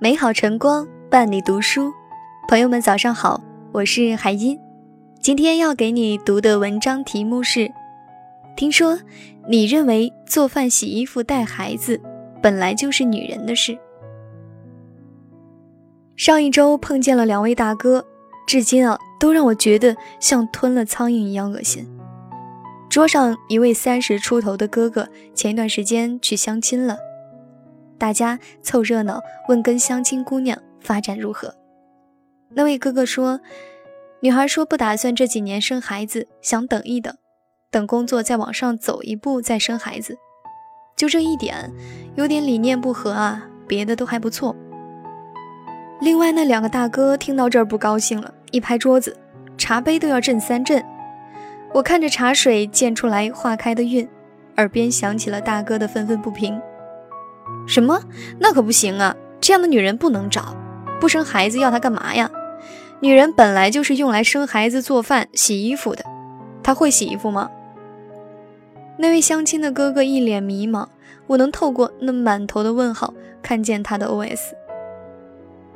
美好晨光伴你读书，朋友们早上好，我是海音。今天要给你读的文章题目是：听说你认为做饭、洗衣服、带孩子本来就是女人的事。上一周碰见了两位大哥，至今啊都让我觉得像吞了苍蝇一样恶心。桌上一位三十出头的哥哥，前一段时间去相亲了，大家凑热闹问跟相亲姑娘发展如何。那位哥哥说，女孩说不打算这几年生孩子，想等一等，等工作再往上走一步再生孩子。就这一点，有点理念不合啊，别的都还不错。另外那两个大哥听到这儿不高兴了，一拍桌子，茶杯都要震三震。我看着茶水溅出来化开的韵，耳边响起了大哥的愤愤不平：“什么？那可不行啊！这样的女人不能找，不生孩子要她干嘛呀？女人本来就是用来生孩子、做饭、洗衣服的。她会洗衣服吗？”那位相亲的哥哥一脸迷茫，我能透过那满头的问号看见他的 OS：“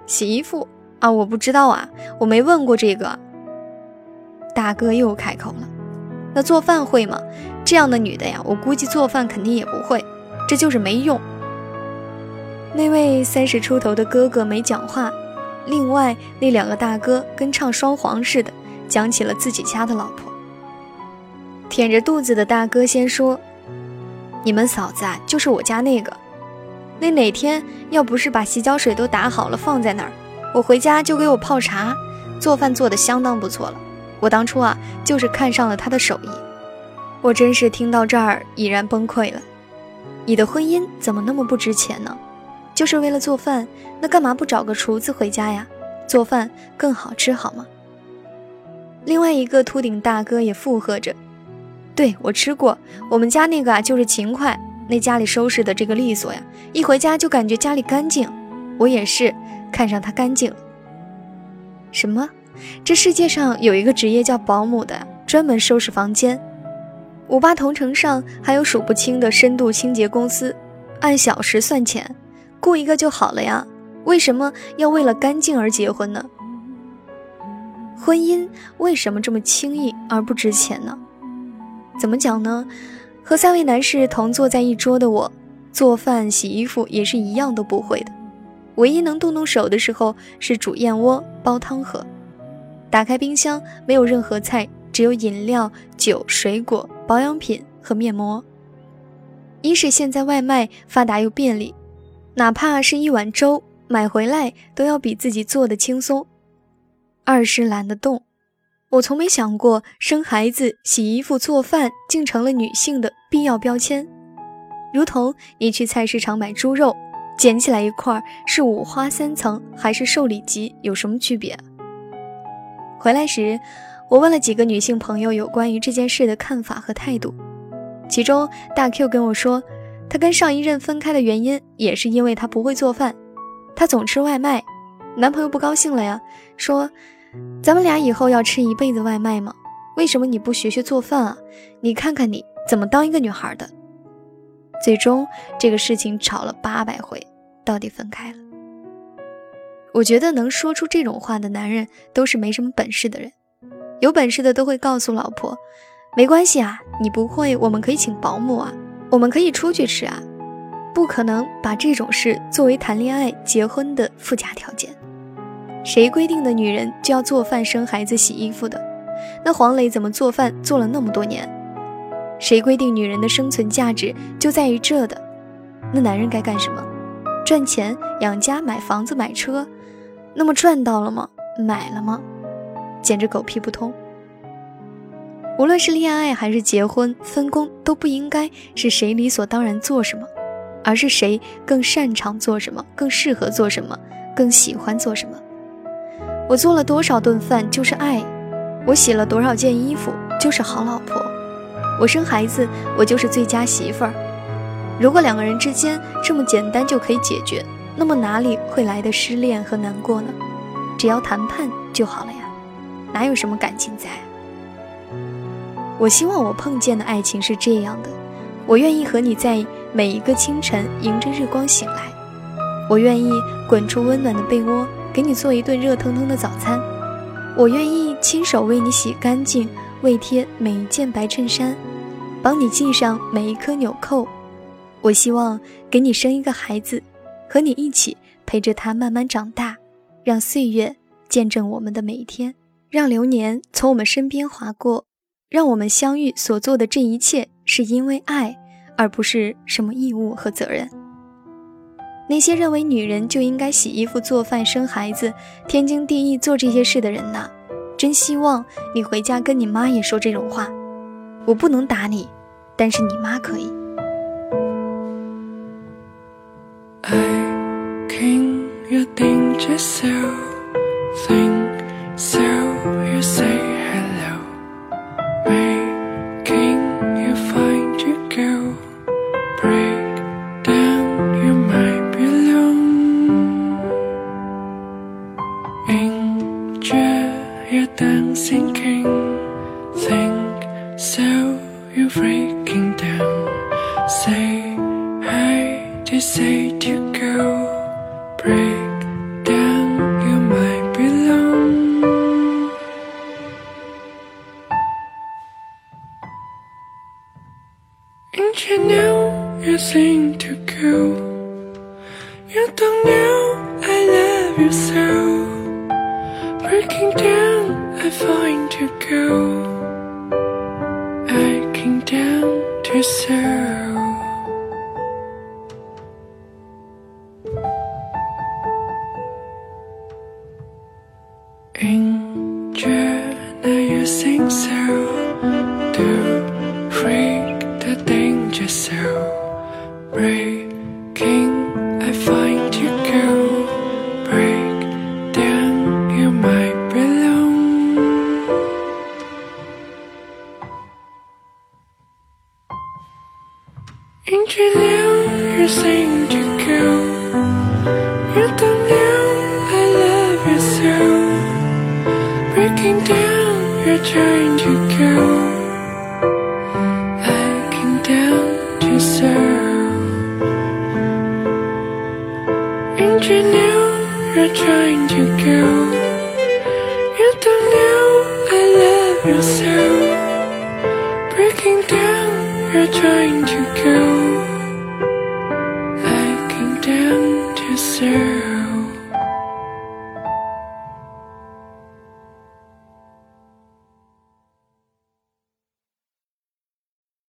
洗衣服啊，我不知道啊，我没问过这个。”大哥又开口了。那做饭会吗？这样的女的呀，我估计做饭肯定也不会，这就是没用。那位三十出头的哥哥没讲话，另外那两个大哥跟唱双簧似的，讲起了自己家的老婆。舔着肚子的大哥先说：“你们嫂子啊，就是我家那个。那哪天要不是把洗脚水都打好了放在那儿，我回家就给我泡茶，做饭做的相当不错了。”我当初啊，就是看上了他的手艺。我真是听到这儿已然崩溃了。你的婚姻怎么那么不值钱呢？就是为了做饭，那干嘛不找个厨子回家呀？做饭更好吃好吗？另外一个秃顶大哥也附和着：“对我吃过，我们家那个啊就是勤快，那家里收拾的这个利索呀，一回家就感觉家里干净。我也是看上他干净。什么？”这世界上有一个职业叫保姆的，专门收拾房间。五八同城上还有数不清的深度清洁公司，按小时算钱，雇一个就好了呀。为什么要为了干净而结婚呢？婚姻为什么这么轻易而不值钱呢？怎么讲呢？和三位男士同坐在一桌的我，做饭洗衣服也是一样都不会的，唯一能动动手的时候是煮燕窝、煲汤喝。打开冰箱，没有任何菜，只有饮料、酒、水果、保养品和面膜。一是现在外卖发达又便利，哪怕是一碗粥买回来都要比自己做的轻松；二是懒得动。我从没想过生孩子、洗衣服、做饭竟成了女性的必要标签，如同你去菜市场买猪肉，捡起来一块是五花三层还是瘦里脊，有什么区别？回来时，我问了几个女性朋友有关于这件事的看法和态度。其中，大 Q 跟我说，他跟上一任分开的原因也是因为他不会做饭，他总吃外卖。男朋友不高兴了呀，说：“咱们俩以后要吃一辈子外卖吗？为什么你不学学做饭啊？你看看你怎么当一个女孩的。”最终，这个事情吵了八百回，到底分开了。我觉得能说出这种话的男人都是没什么本事的人，有本事的都会告诉老婆，没关系啊，你不会，我们可以请保姆啊，我们可以出去吃啊，不可能把这种事作为谈恋爱、结婚的附加条件。谁规定的女人就要做饭、生孩子、洗衣服的？那黄磊怎么做饭做了那么多年？谁规定女人的生存价值就在于这的？那男人该干什么？赚钱、养家、买房子、买车。那么赚到了吗？买了吗？简直狗屁不通。无论是恋爱还是结婚，分工都不应该是谁理所当然做什么，而是谁更擅长做什么，更适合做什么，更喜欢做什么。我做了多少顿饭就是爱，我洗了多少件衣服就是好老婆，我生孩子我就是最佳媳妇儿。如果两个人之间这么简单就可以解决。那么哪里会来的失恋和难过呢？只要谈判就好了呀，哪有什么感情在？我希望我碰见的爱情是这样的：我愿意和你在每一个清晨迎着日光醒来，我愿意滚出温暖的被窝，给你做一顿热腾腾的早餐。我愿意亲手为你洗干净、未贴每一件白衬衫，帮你系上每一颗纽扣。我希望给你生一个孩子，和你一起陪着他慢慢长大，让岁月见证我们的每一天，让流年从我们身边划过，让我们相遇所做的这一切是因为爱，而不是什么义务和责任。那些认为女人就应该洗衣服、做饭、生孩子，天经地义做这些事的人呐，真希望你回家跟你妈也说这种话。我不能打你，但是你妈可以。you seem to go. Break down you might belong. Inch and now you seem to go. You don't know I love you so. Breaking down, I find to go. I came down to serve. Danger so breaking. I find you go break down. You might belong. Into now you sing to go. You don't know I love you so. Breaking down, you're trying to go. You know you're trying to go You don't know I love you so. Breaking down, you're trying to go